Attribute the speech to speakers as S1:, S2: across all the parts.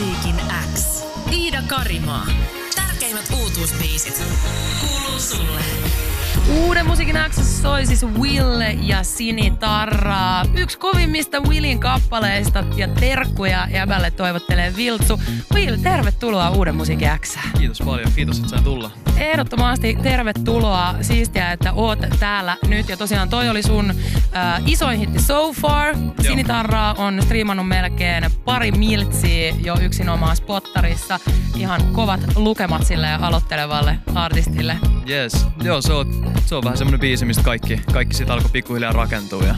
S1: Musiikin X. Iida Karimaa. Tärkeimmät uutuusbiisit. Kuuluu sulle.
S2: Uuden musiikin Xssä soi siis Will ja Sini Tarraa. Yksi kovimmista Willin kappaleista ja terkkuja jäbälle toivottelee Viltsu. Will, tervetuloa Uuden musiikin Xään.
S3: Kiitos paljon, kiitos että sain tulla.
S2: Ehdottomasti tervetuloa. Siistiä, että oot täällä nyt. Ja tosiaan toi oli sun äh, isoin hitti so far. Sinitarraa on striimannut melkein pari miltsiä jo yksinomaan spottarissa. Ihan kovat lukemat sille aloittelevalle artistille.
S3: Yes, joo se on, se on vähän semmonen biisi, mistä kaikki, kaikki siitä alkoi pikkuhiljaa rakentua ja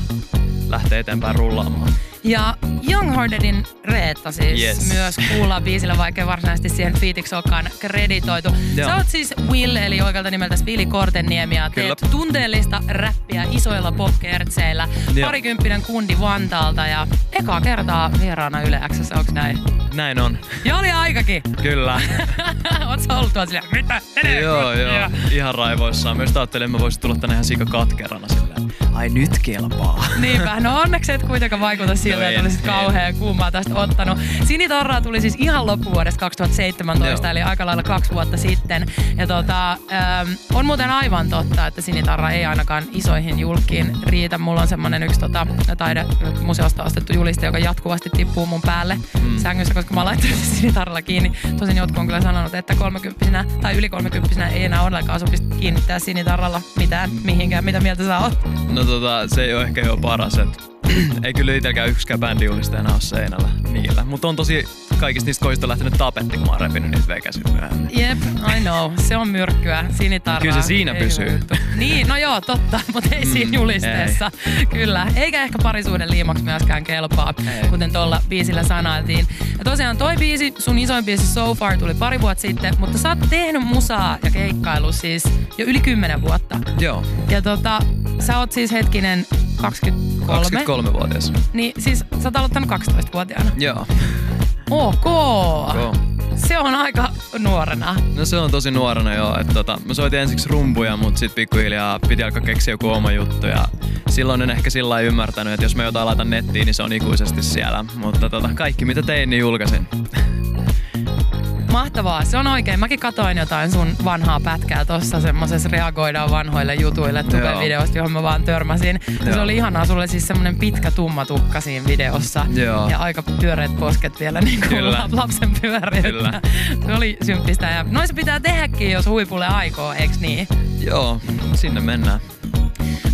S3: lähtee eteenpäin rullaamaan.
S2: Ja Youngheartedin Reetta siis
S3: Yes.
S2: myös kuullaan biisillä, vaikka varsinaisesti siihen fiitiksi olekaan kreditoitu.
S3: Joo.
S2: Sä oot siis Will, eli oikealta nimeltä Vili Kortenniemi, ja teet
S3: Kyllä.
S2: tunteellista räppiä isoilla popkertseillä.
S3: Joo.
S2: Parikymppinen kundi Vantaalta ja ekaa kertaa vieraana Yle Xssä, onks näin?
S3: Näin on,
S2: Ja oli aikakin!
S3: kyllä.
S2: Oot ollut tuolla silleen, mitä?
S3: Joo,
S2: kotiin?"
S3: joo, ihan raivoissaan. Myös ajattelin, että mä voisin tulla tänne ihan sika katkerana silleen. Ai nyt kelpaa.
S2: Niinpä, no onneksi et kuitenkaan vaikuta siltä,
S3: No
S2: että olisit kauhean kuumaa tästä ottanut. Sinitarraa tuli siis ihan loppuvuodesta 2017,
S3: Joo.
S2: eli aika lailla kaksi vuotta sitten. Ja tota, ähm, on muuten aivan totta, että Sinitarra ei ainakaan isoihin julkiin riitä. Mulla on semmonen yksi tota, taidemuseosta ostettu juliste, joka jatkuvasti tippuu mun päälle mm. sängyssä, koska mä laittanut sen Sinitarralla kiinni. Tosin jotkut on kyllä sanonut, että 30 tai yli 30 ei enää ollenkaan sopisi kiinnittää Sinitarralla mitään mihinkään. Mitä mieltä sä oot?
S3: No tota, se ei ole ehkä jo paras, että ei kyllä itselläkään yksikään bändijuliste enää ole seinällä niillä. Mutta on tosi kaikista niistä koista lähtenyt tapetti, kun mä oon repinyt niitä myöhemmin.
S2: Jep, I know. Se on myrkkyä. Sinitarraa.
S3: Kyllä se siinä
S2: Ei
S3: pysyy.
S2: juttu. Niin, no joo, totta, mutta ei siinä julisteessa. Kyllä. Eikä ehkä parisuuden liimaksi myöskään kelpaa,
S3: Ei.
S2: kuten tuolla biisillä sanailtiin. Ja tosiaan toi biisi, sun isoin biisi So Far tuli pari vuotta sitten, mutta sä oot tehnyt musaa ja keikkailu siis jo yli kymmenen vuotta.
S3: Joo,
S2: Ja tota, sä oot siis hetkinen 23.
S3: 23-vuotias.
S2: Niin siis sä oot aloittanut 12-vuotiaana.
S3: Joo.
S2: Ok.
S3: Joo.
S2: Se on aika nuorena.
S3: No se on tosi nuorena joo, että tota, mä soitin ensiksi rumpuja, mutta sit pikkuhiljaa piti alkaa keksiä joku oma juttu ja silloin en ehkä sillä lailla ymmärtänyt, että jos mä jotain laitan nettiin, niin se on ikuisesti siellä. Mutta tota, kaikki mitä tein, niin julkaisin.
S2: Mahtavaa, se on oikein. Mäkin katoin jotain sun vanhaa pätkää tossa semmosessa reagoidaan vanhoille jutuille tube-videosta, johon mä vaan törmäsin. Ja se
S3: Joo.
S2: oli ihanaa, sulla oli siis semmonen pitkä tumma tukka siinä videossa.
S3: Joo.
S2: Ja aika pyöreät posket vielä niin kuin
S3: Kyllä.
S2: lapsen.
S3: Kyllä.
S2: Se oli symppistä. Ja noin se pitää tehdäkin, jos huipulle aikoo, eiks niin?
S3: Joo, sinne mennään.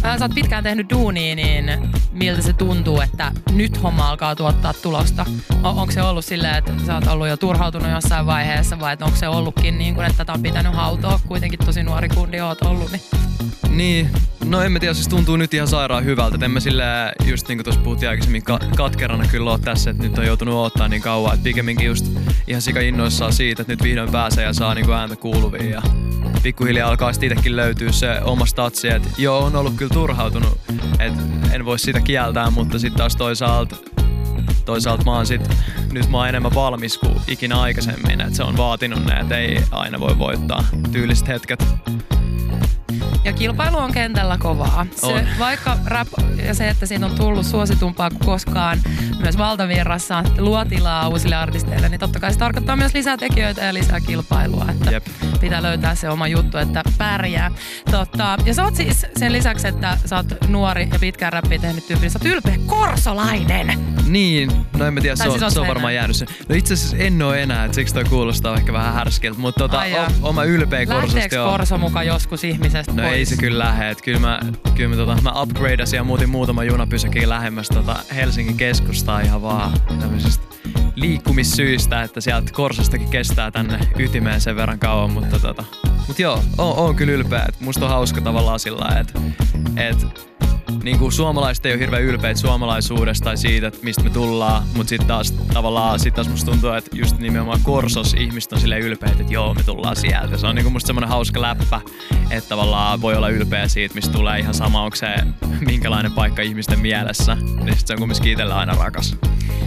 S2: Ää, Sä oot pitkään tehnyt duunia, niin miltä se tuntuu, että nyt homma alkaa tuottaa tulosta? On, onko se ollut silleen, että sä oot ollut jo turhautunut jossain vaiheessa vai onko se ollutkin niin kuin, että tätä on pitänyt hautoa? Kuitenkin tosi nuori kundi oot ollut. Niin.
S3: Niin, no en mä tiedä, siis tuntuu nyt ihan sairaan hyvältä. Et en mä sillä just niin kuin tuossa puhuttiin aikaisemmin, ka- katkerana kyllä oot tässä, että nyt on joutunut odottaa niin kauan. Että pikemminkin just ihan sika innoissaan siitä, että nyt vihdoin pääsee ja saa niin kuin ääntä kuuluviin. Ja pikkuhiljaa alkaa sitten itsekin löytyä se oma statsi, että joo, on ollut kyllä turhautunut, että en voi sitä kieltää, mutta sitten taas toisaalta toisaalta mä oon sit, nyt mä oon enemmän valmis kuin ikinä aikaisemmin, että se on vaatinut ne, että ei aina voi voittaa tyyliset hetket.
S2: Ja kilpailu on kentällä kovaa. Se,
S3: On.
S2: vaikka rap ja se, että siitä on tullut suositumpaa kuin koskaan myös valtavirrassa, luo tilaa uusille artisteille, niin totta kai se tarkoittaa myös lisää tekijöitä ja lisää kilpailua. Että
S3: Jep.
S2: pitää löytää se oma juttu, että pärjää. Totta, ja sä oot siis sen lisäksi, että sä oot nuori ja pitkään räppiä tehnyt tyyppi, niin sä oot ylpeä korsolainen.
S3: Niin, no en mä tiedä,
S2: Tai
S3: se,
S2: siis
S3: on, se on
S2: sä
S3: varmaan
S2: enää?
S3: jäänyt se. No itse asiassa en oo enää, että siksi toi kuulostaa ehkä vähän härskiltä, mutta tota,
S2: Ai jaa.
S3: o, oma ylpeä korsosta
S2: Lähteekö korso muka joskus ihmisestä
S3: No
S2: pois?
S3: Ei se kyllä lähe, että kyllä mä, kyllä mä, tota, mä upgradeasin ja muutin muutama junapysäkin lähemmäs tota Helsingin keskustaa ihan vaan tämmöisistä liikkumissyistä, että sieltä Korsostakin kestää tänne ytimeen sen verran kauan, mutta tota, mut joo, oon, kyllä ylpeä, että musta on hauska tavallaan sillä että et, niin kuin suomalaiset ei ole hirveän ylpeitä suomalaisuudesta tai siitä, että mistä me tullaan, mutta sitten taas tavallaan sit taas musta tuntuu, että just nimenomaan Korsos ihmiset on silleen ylpeitä, että joo, me tullaan sieltä. Se on niin kuin musta semmoinen hauska läppä, että tavallaan voi olla ylpeä siitä, mistä tulee ihan sama, onko se minkälainen paikka ihmisten mielessä. Niin sit se on kumminkin itsellä aina rakas.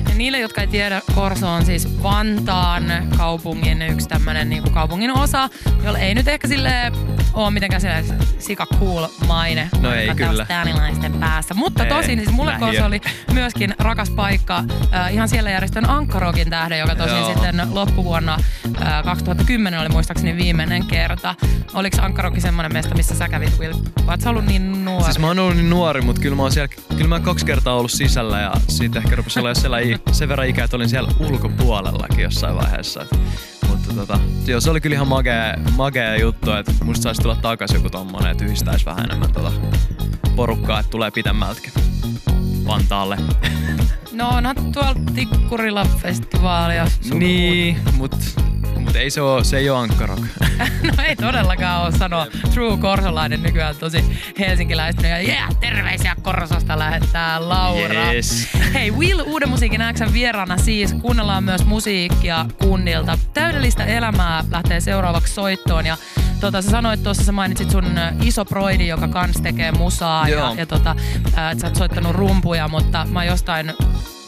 S2: Ja niille, jotka ei tiedä, Korso on siis Vantaan kaupungin yksi tämmöinen niin kuin kaupungin osa, jolla ei nyt ehkä sille ole mitenkään sellainen sika cool maine.
S3: No ei kyllä.
S2: Stanilaisten päässä. Mutta
S3: Ei,
S2: tosin siis mulle se oli myöskin rakas paikka äh, ihan siellä järjestön Ankkarokin tähden, joka tosin
S3: Joo.
S2: sitten loppuvuonna äh, 2010 oli muistaakseni viimeinen kerta. Oliko Ankkarokin semmoinen mesta, missä sä kävit, Will? Sä ollut niin nuori?
S3: Siis mä oon ollut niin nuori, mutta kyllä mä oon siellä, kyllä mä kaksi kertaa ollut sisällä ja siitä ehkä rupesi olla siellä sen verran ikää, että olin siellä ulkopuolellakin jossain vaiheessa. Et, mutta tota, joo, se oli kyllä ihan magea, magea juttu, että musta saisi tulla takaisin joku tommonen, että yhdistäisi vähän enemmän tota porukkaa, että tulee pitemmältäkin Vantaalle.
S2: No onhan tuolla Tikkurilla festivaalia.
S3: niin, mut, mut ei se, oo, se ei oo Ankkarok.
S2: No ei todellakaan ole sanoa. True Korsolainen nykyään tosi helsinkiläistynyt. Ja yeah, terveisiä Korsosta lähettää Laura.
S3: Yes.
S2: Hei, Will Uuden musiikin Xn vieraana siis. Kuunnellaan myös musiikkia kunnilta. Täydellistä elämää lähtee seuraavaksi soittoon. Ja tota, sä sanoit tuossa, sä mainitsit sun iso broidi, joka kans tekee musaa. Ja,
S3: Joo.
S2: ja tota, ää, että sä oot soittanut rumpuja, mutta mä jostain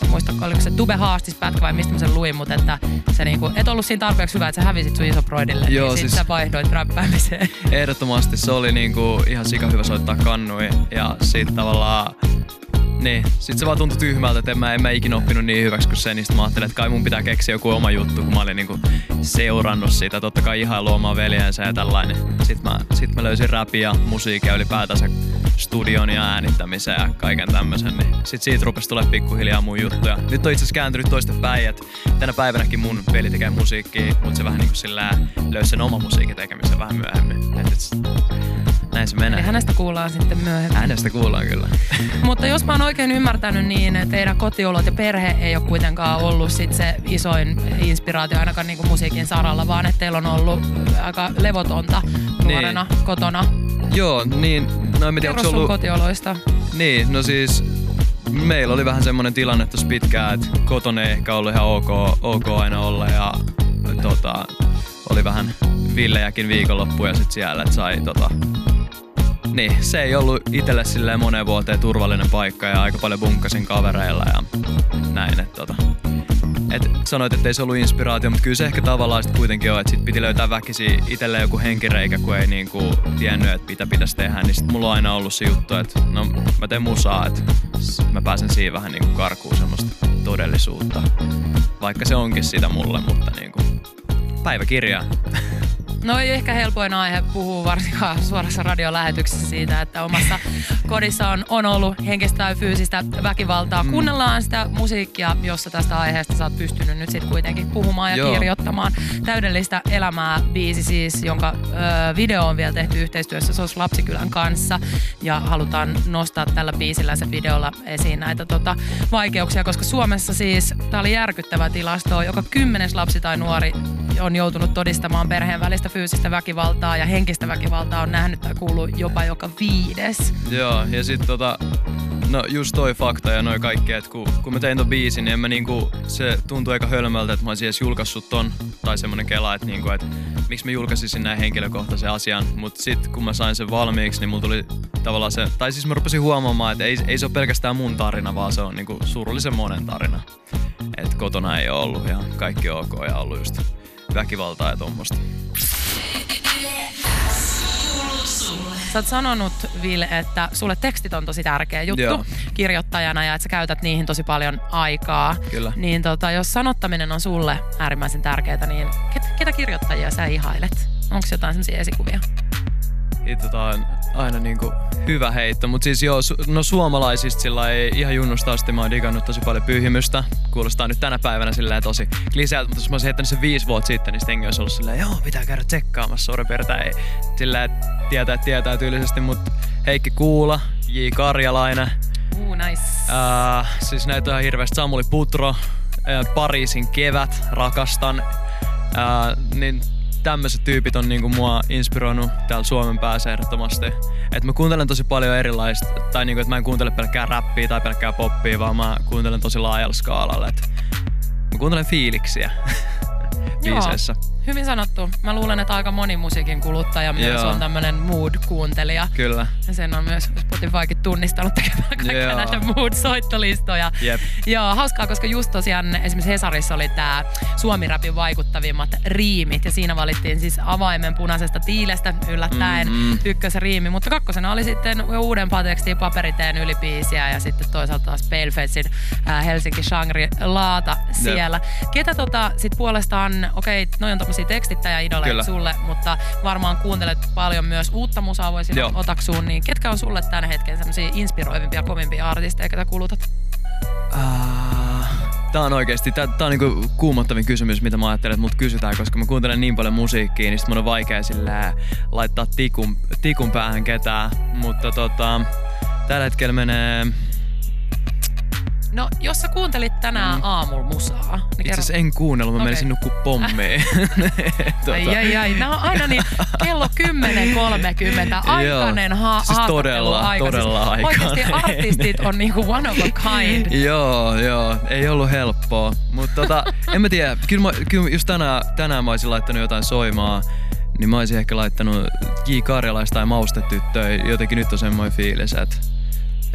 S2: muista, oliko se Tube haastis pätkä vai mistä mä sen luin, mutta että se niinku, et ollut siinä tarpeeksi hyvä, että sä hävisit sun isoproidille,
S3: Joo,
S2: niin sit
S3: siis-
S2: sä vaihdoit räppäämiseen.
S3: Ehdottomasti se oli niinku ihan sika hyvä soittaa kannui ja sit tavallaan niin, sit se vaan tuntui tyhmältä, että en mä, en mä ikinä oppinut niin hyväksi kuin se, niin sit mä ajattelin, että kai mun pitää keksiä joku oma juttu, kun mä olin niinku seurannut sitä, totta kai ihan luomaan veljensä ja tällainen. Sit mä, sit mä löysin musiikkia ja ylipäätänsä studion ja äänittämisen ja kaiken tämmöisen, niin sit siitä rupesi tulee pikkuhiljaa mun juttuja. Nyt on itse asiassa kääntynyt toista päin, että tänä päivänäkin mun veli tekee musiikkia, mutta se vähän niinku sillä löysi sen oman musiikin tekemisen vähän myöhemmin. Et, et, näin se
S2: Eli
S3: menee.
S2: hänestä kuullaan sitten myöhemmin.
S3: Äänestä kuullaan kyllä.
S2: Mutta jos mä oon oikein ymmärtänyt, niin teidän kotiolot ja perhe ei ole kuitenkaan ollut sit se isoin inspiraatio ainakaan niinku musiikin saralla, vaan että teillä on ollut aika levotonta nuorena kotona.
S3: Joo, niin, no en tiedä, ollut...
S2: kotioloista.
S3: Niin, no siis meillä oli vähän semmoinen tilanne tuossa pitkään, että kotona ei ehkä ollut ihan ok, ok aina olla ja tota, oli vähän villejäkin viikonloppuja sit siellä, että sai tota, niin, se ei ollut itselle silleen moneen vuoteen turvallinen paikka ja aika paljon bunkkasin kavereilla ja näin, että tota, et sanoit, että ei se ollut inspiraatio, mutta kyllä se ehkä tavallaan sit kuitenkin on, että sit piti löytää väkisi itselleen joku henkireikä, kun ei niinku tiennyt, että mitä pitäisi tehdä. Niin sit mulla on aina ollut se juttu, että no mä teen musaa, että mä pääsen siinä vähän niinku karkuun semmoista todellisuutta. Vaikka se onkin sitä mulle, mutta niinku päiväkirjaa.
S2: No ei ehkä helpoin aihe puhua varsinkaan suorassa radiolähetyksessä siitä, että omassa kodissa on, on ollut henkistä tai fyysistä väkivaltaa.
S3: Mm.
S2: Kuunnellaan sitä musiikkia, jossa tästä aiheesta sä oot pystynyt nyt sitten kuitenkin puhumaan ja
S3: Joo.
S2: kirjoittamaan. Täydellistä elämää biisi siis, jonka ö, video on vielä tehty yhteistyössä SOS Lapsikylän kanssa. Ja halutaan nostaa tällä biisillä se videolla esiin näitä tota, vaikeuksia, koska Suomessa siis, tämä oli järkyttävä tilasto, joka kymmenes lapsi tai nuori on joutunut todistamaan perheen välistä fyysistä väkivaltaa ja henkistä väkivaltaa on nähnyt tai kuullut jopa joka viides.
S3: Joo, ja sit tota, no just toi fakta ja noi kaikki, että kun, kun mä tein ton biisin, niin en mä niinku, se tuntui aika hölmöltä, että mä olisin edes julkaissut ton, tai semmonen kela, että niinku, että miksi mä julkaisisin näin henkilökohtaisen asian, mut sit kun mä sain sen valmiiksi, niin mulla tuli tavallaan se, tai siis mä rupesin huomaamaan, että ei, ei se ole pelkästään mun tarina, vaan se on niinku surullisen monen tarina. Että kotona ei ole ollut ja kaikki ok ja ollut just väkivaltaa ja tommosta.
S2: Sä oot sanonut, Ville, että sulle tekstit on tosi tärkeä juttu
S3: Joo.
S2: kirjoittajana ja että sä käytät niihin tosi paljon aikaa.
S3: Kyllä.
S2: Niin tota, jos sanottaminen on sulle äärimmäisen tärkeää, niin ketä, ketä kirjoittajia sä ihailet? Onko jotain sellaisia esikuvia?
S3: Itse tota aina niinku hyvä heitto, mutta siis joo, su- no suomalaisista sillä ei ihan junnusta asti mä oon digannut tosi paljon pyhimystä. Kuulostaa nyt tänä päivänä silleen tosi kliseeltä, mutta jos mä olisin heittänyt sen viisi vuotta sitten, niin sitten olisi ollut silleen, joo, pitää käydä tsekkaamassa, ei silleen, että tietää, tietää tyylisesti, mutta Heikki Kuula, J. Karjalainen,
S2: Uu, nice.
S3: Äh, siis näitä on ihan hirveästi. Samuli Putro, äh, Pariisin kevät, rakastan. Äh, niin tämmöiset tyypit on niinku mua inspiroinut täällä Suomen päässä ehdottomasti. Et mä kuuntelen tosi paljon erilaista, tai niinku, että mä en kuuntele pelkkää räppiä tai pelkkää poppia, vaan mä kuuntelen tosi laajalla skaalalla. Et mä kuuntelen fiiliksiä
S2: Joo. Hyvin sanottu. Mä luulen, että aika moni musiikin kuluttaja myös
S3: Joo.
S2: on tämmönen mood-kuuntelija.
S3: Kyllä.
S2: Ja sen on myös Spotifykin tunnistanut tekemään kaikkia
S3: Joo.
S2: näitä mood-soittolistoja.
S3: Jep.
S2: Joo, hauskaa, koska just tosiaan esimerkiksi Hesarissa oli tämä Suomi-rapin vaikuttavimmat riimit. Ja siinä valittiin siis avaimen punaisesta tiilestä yllättäen
S3: Mm-mm.
S2: ykkösriimi. Mutta kakkosena oli sitten uudempaa tekstiä paperiteen ylipiisiä ja sitten toisaalta taas Palefacein äh, Helsinki Shangri Laata siellä. Ketä tota sit puolestaan, okei, noi on tommosia tekstittäjäidoleita
S3: Kyllä.
S2: sulle, mutta varmaan kuuntelet paljon myös uutta musaa voisin
S3: Joo.
S2: otaksuun, niin ketkä on sulle tämän hetken semmosia inspiroivimpia, kovimpia artisteja, ketä kulutat?
S3: Ah, Tää on oikeesti, tää, tää on niinku kuumottavin kysymys, mitä mä ajattelen, että mut kysytään, koska mä kuuntelen niin paljon musiikkia, niin sit mun on vaikea sillä laittaa tikun, tikun päähän ketään. Mutta tota, tällä hetkellä menee...
S2: No, jos sä kuuntelit tänään mm. aamulla musaa, niin
S3: Itse
S2: kerro.
S3: asiassa en kuunnellut, mä
S2: Okei.
S3: menisin nukkuu pommiin. tota,
S2: Ai, ai, ai. Nämä on aina niin kello 10.30. Aikainen ha-
S3: Siis todella,
S2: haastatteluaika.
S3: todella
S2: siis Oikeasti artistit on niinku one of a kind.
S3: Joo, joo, ei ollut helppoa. Mutta tota, en mä tiedä, kyllä, mä, kyllä just tänään, tänään mä olisin laittanut jotain soimaa, niin mä olisin ehkä laittanut J. Karjalaista tai Maustetyttöä. Jotenkin nyt on semmoinen fiilis, että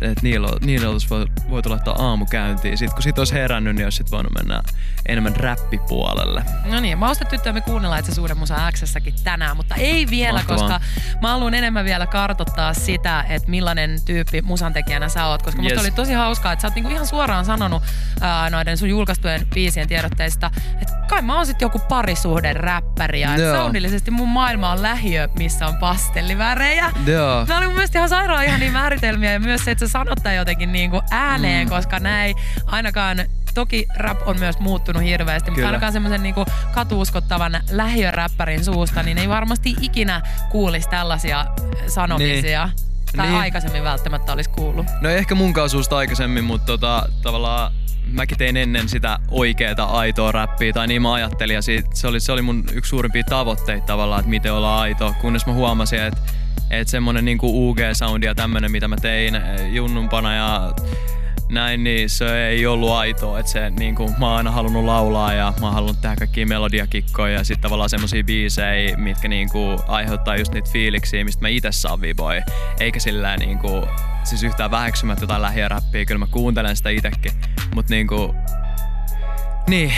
S3: et niillä, niillä olisi vo- voitu laittaa aamukäyntiin. Sitten kun sit olisi herännyt, niin olisi sit voinut mennä enemmän räppipuolelle.
S2: No niin, Maustetyttöä me kuunnellaan itse Suuren Musa Xssäkin tänään, mutta ei vielä,
S3: Mahtavaa.
S2: koska mä haluan enemmän vielä kartottaa sitä, että millainen tyyppi musantekijänä sä oot, koska musta
S3: Yes.
S2: oli tosi hauskaa, että sä oot niinku ihan suoraan sanonut ää, noiden sun julkaistujen biisien tiedotteista, että kai mä oon sit joku parisuhden räppäri ja
S3: Joo.
S2: soundillisesti mun maailma on lähiö, missä on pastellivärejä.
S3: Joo.
S2: Nämä oli mun mielestä ihan sairaan ihan niin määritelmiä ja myös se, että sä sanot tän jotenkin niin kuin ääneen, mm. koska näin ainakaan Toki rap on myös muuttunut hirveästi, mutta
S3: Kyllä.
S2: ainakaan semmoisen niin katuuskottavan lähiöräppärin suusta, niin ei varmasti ikinä kuulisi tällaisia sanomisia.
S3: Niin.
S2: Tai
S3: Niin.
S2: aikaisemmin välttämättä olisi kuullut.
S3: No ehkä mun suusta aikaisemmin, mutta tota, tavallaan mäkin tein ennen sitä oikeeta aitoa räppiä, tai niin mä ajattelin, ja siitä, se, oli, se oli mun yksi suurimpia tavoitteita tavallaan, että miten olla aito, kunnes mä huomasin, että että semmonen niinku UG-soundi ja tämmönen, mitä mä tein eh, junnumpana ja näin, niin se ei ollut aitoa. Että se, niinku, mä oon aina halunnut laulaa ja mä oon halunnut tehdä kaikkia melodiakikkoja ja sitten tavallaan semmosia biisejä, mitkä niinku aiheuttaa just niitä fiiliksiä, mistä mä itse saan viboi. Eikä sillä niinku, siis yhtään väheksymättä jotain lähiöräppiä, kyllä mä kuuntelen sitä itekin. Mut niinku, niin,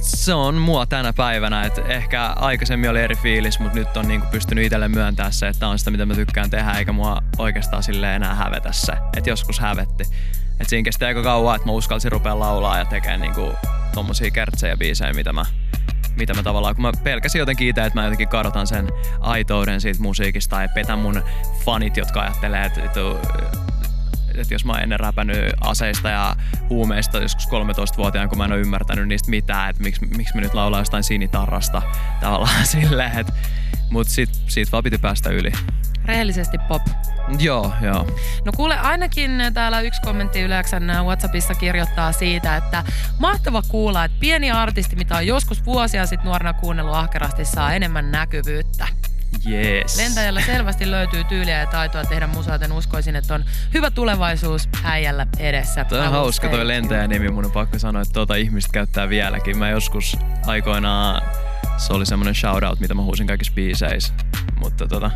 S3: se on mua tänä päivänä, että ehkä aikaisemmin oli eri fiilis, mutta nyt on niinku pystynyt itselle myöntää se, että on sitä, mitä mä tykkään tehdä, eikä mua oikeastaan sille enää hävetä se. Että joskus hävetti. Et siinä kesti aika kauan, että mä uskalsin rupea laulaa ja tekemään niinku tommosia kertsejä biisejä, mitä mä, mitä mä tavallaan, kun mä pelkäsin jotenkin itse, että mä jotenkin kadotan sen aitouden siitä musiikista ja petän mun fanit, jotka ajattelee, että että jos mä oon ennen räpännyt aseista ja huumeista joskus 13-vuotiaana, kun mä en ole ymmärtänyt niistä mitään, että miksi, miksi mä nyt laulaa jostain sinitarrasta tavallaan silleen, että mut sit, siitä vaan piti päästä yli.
S2: Rehellisesti pop.
S3: Joo, joo.
S2: No kuule, ainakin täällä yksi kommentti Yleksän Whatsappissa kirjoittaa siitä, että mahtava kuulla, että pieni artisti, mitä on joskus vuosia sitten nuorena kuunnellut ahkerasti, saa enemmän näkyvyyttä.
S3: Jees.
S2: Lentäjällä selvästi löytyy tyyliä ja taitoa tehdä musaa, joten uskoisin, että on hyvä tulevaisuus äijällä edessä.
S3: Toi on hauska toi lentäjän nimi, mun on pakko sanoa, että tuota ihmiset käyttää vieläkin. Mä joskus aikoinaan, se oli semmonen shoutout, mitä mä huusin kaikissa biiseissä. Mutta tota,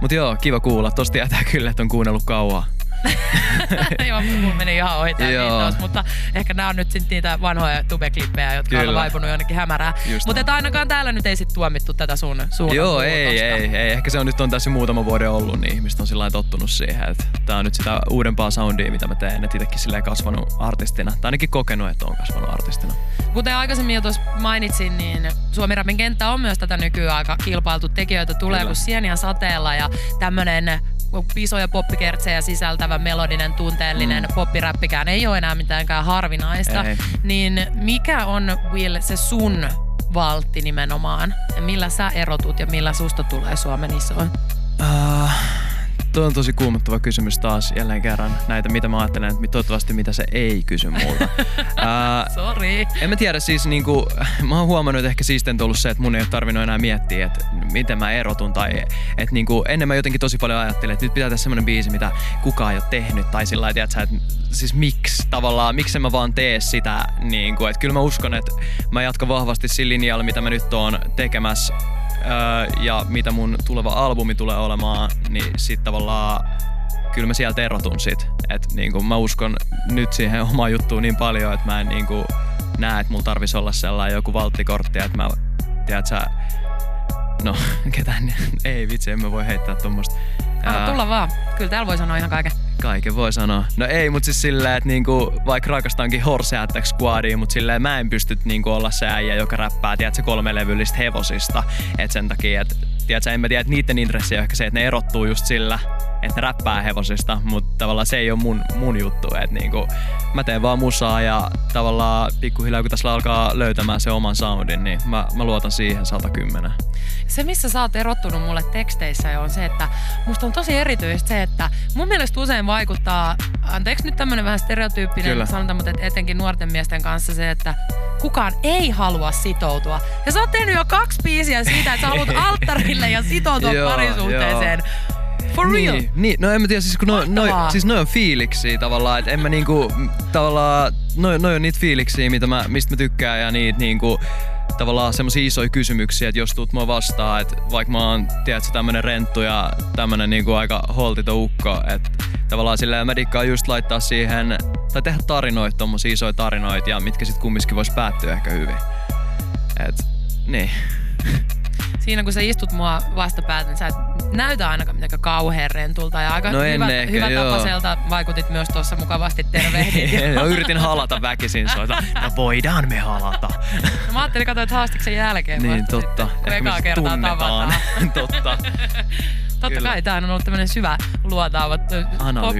S3: mut joo, kiva kuulla. Tosta tietää kyllä, että on kuunnellut kauan.
S2: Joo, mun meni ihan
S3: Joo.
S2: viittaus, mutta ehkä nämä on nyt sit niitä vanhoja tube-klippejä, jotka on
S3: Kyllä.
S2: vaipunut jonnekin hämärään.
S3: Just
S2: Mutta ainakaan täällä nyt ei sit tuomittu tätä sun suunnan
S3: Joo, ei,
S2: muutosta.
S3: ei, ei. Ehkä se on nyt on tässä muutama vuoden ollut, niin ihmiset on sillä tottunut siihen, että tää on nyt sitä uudempaa soundia, mitä mä teen. Että itekin silleen kasvanut artistina. Tai ainakin kokenut, että on kasvanut artistina.
S2: Kuten aikaisemmin jo tuossa mainitsin, niin Suomi Rapin kenttä on myös tätä nykyään aika kilpailtu. Tekijöitä tulee
S3: Kyllä.
S2: kuin sieniä sateella ja tämmönen isoja poppikertsejä sisältävä melodinen, tunteellinen mm. poppiräppikään ei ole enää mitäänkään harvinaista.
S3: Ei.
S2: Niin mikä on, Will, se sun valtti nimenomaan? Ja millä sä erotut ja millä susta tulee Suomen isoin?
S3: Uh, Tuo on tosi kuumottava kysymys taas jälleen kerran. Näitä, mitä mä ajattelen, että toivottavasti mitä se ei kysy multa. uh,
S2: Sorry.
S3: En mä tiedä, siis niinku, mä oon huomannut, että ehkä siisten ollut se, että mun ei ole tarvinnut enää miettiä, että miten mä erotun. Tai että niinku, ennen mä jotenkin tosi paljon ajattelin, että nyt pitää tehdä semmonen biisi, mitä kukaan ei ole tehnyt. Tai sillä lailla, että siis miksi tavallaan, miksi mä vaan tee sitä. Niinku, että kyllä mä uskon, että mä jatkan vahvasti sillä linjalla, mitä mä nyt oon tekemässä öö, ja mitä mun tuleva albumi tulee olemaan, niin sit tavallaan kyllä mä sieltä erotun sit. Et niinku mä uskon nyt siihen omaan juttuun niin paljon, että mä en niinku näe, että mulla tarvisi olla sellainen joku valttikortti, että mä, tiedät sä, no ketään, ei vitsi, en mä voi heittää tuommoista.
S2: Anna tulla vaan. Kyllä täällä voi sanoa ihan kaiken.
S3: Kaiken voi sanoa. No ei, mutta siis silleen, että niinku, vaikka rakastankin Horse Attack Squadia, mutta silleen mä en pysty niinku olla se äijä, joka räppää, tiedätkö, kolme levyllistä hevosista. Et sen takia, että tiedätkö, en mä tiedä, että niiden intressi on ehkä se, että ne erottuu just sillä, että räppää hevosista, mutta tavallaan se ei ole mun, mun juttu. Että niinku, mä teen vaan musaa ja tavallaan pikkuhiljaa kun tässä alkaa löytämään se oman soundin, niin mä, mä luotan siihen 110.
S2: Se, missä sä oot erottunut mulle teksteissä, on se, että musta on tosi erityistä se, että mun mielestä usein vaikuttaa, anteeksi nyt tämmönen vähän stereotyyppinen Kyllä. sanonta, mutta etenkin nuorten miesten kanssa se, että kukaan ei halua sitoutua. Ja sä oot tehnyt jo kaksi biisiä siitä, että sä haluat alttarille ja sitoutua parisuhteeseen. For
S3: niin,
S2: real?
S3: Niin, no en mä tiedä, siis kun no, no, siis noi on fiiliksiä tavallaan, että en mä niinku, tavallaan, noi, noi on niitä fiiliksiä, mitä mä, mistä mä tykkään ja niitä niinku, tavallaan semmoisia isoja kysymyksiä, että jos tuut mua vastaan, että vaikka mä oon, tiedätkö, tämmönen renttu ja tämmönen niinku aika holtito ukko, että tavallaan silleen mä dikkaan just laittaa siihen, tai tehdä tarinoita, tommosia isoja tarinoita ja mitkä sit kumminkin vois päättyä ehkä hyvin. Et, niin.
S2: Siinä kun sä istut mua vastapäätä, niin sä et näytä ainakaan mitenkään kauhean rentulta ja aika
S3: no
S2: hyvä,
S3: ehkä,
S2: hyvä tapaiselta vaikutit myös tuossa mukavasti tervehdin.
S3: no, yritin halata väkisin soita. No voidaan me halata.
S2: no, mä ajattelin katsoa, että haastiksen jälkeen
S3: Niin totta.
S2: Sitten, ekaa kertaa tavataan.
S3: totta.
S2: Totta Kyllä. kai, tämä on ollut tämmöinen syvä luotaava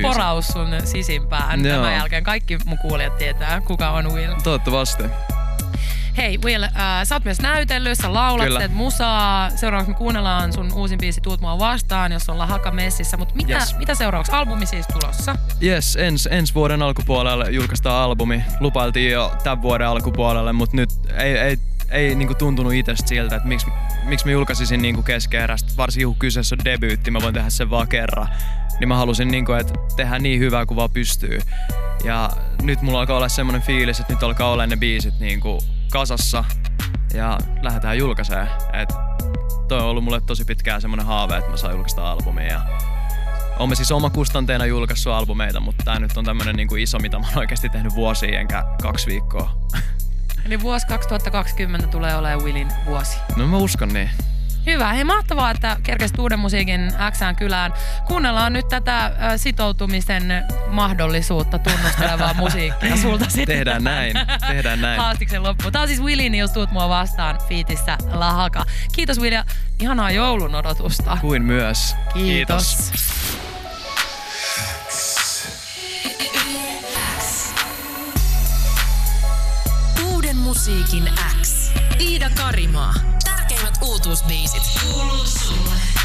S2: poraus sun sisimpään. Joo. Tämän jälkeen kaikki mun kuulijat tietää, kuka on Will.
S3: Toivottavasti.
S2: Hei Will, äh, sä oot myös näytellyt, sä laulat, Kyllä. teet musaa. Seuraavaksi me kuunnellaan sun uusin biisi Tuut mua vastaan, jos ollaan Haka messissä. Mutta mitä, yes. mitä seuraavaksi? Albumi siis tulossa?
S3: Yes, ens, ensi vuoden alkupuolelle julkaistaan albumi. Lupailtiin jo tämän vuoden alkupuolelle, mutta nyt ei, ei, ei niinku tuntunut itsestä siltä, että miksi, miksi mä julkaisisin niinku keskeerästä. Varsinkin kun kyseessä on debyytti, mä voin tehdä sen vaan kerran. Niin mä halusin, niinku, että tehdä niin hyvää kuin vaan pystyy. Ja nyt mulla alkaa olla semmoinen fiilis, että nyt alkaa olla ne biisit niinku kasassa ja lähdetään julkaisee. Et toi on ollut mulle tosi pitkään semmonen haave, että mä saan julkaista albumia. Ja Olemme siis oma kustanteena julkaissut albumeita, mutta tää nyt on tämmönen niinku iso, mitä mä oon oikeasti tehnyt vuosia enkä kaksi viikkoa.
S2: Eli vuosi 2020 tulee olemaan Willin vuosi.
S3: No mä uskon niin.
S2: Hyvä. Hei mahtavaa, että kerkesit uuden musiikin Xään kylään. Kuunnellaan nyt tätä sitoutumisen mahdollisuutta tunnustelevaa musiikkia sulta sitten.
S3: Tehdään näin. Tehdään näin.
S2: Haastiksen loppu. Tää on siis Willin, jos tuut mua vastaan fiitissä Lahaka. Kiitos Will ja ihanaa joulun odotusta.
S3: Kuin myös.
S2: Kiitos. Kiitos.
S1: Uuden musiikin X. Iida Karimaa uutuusbiisit. Kuuluu sulle.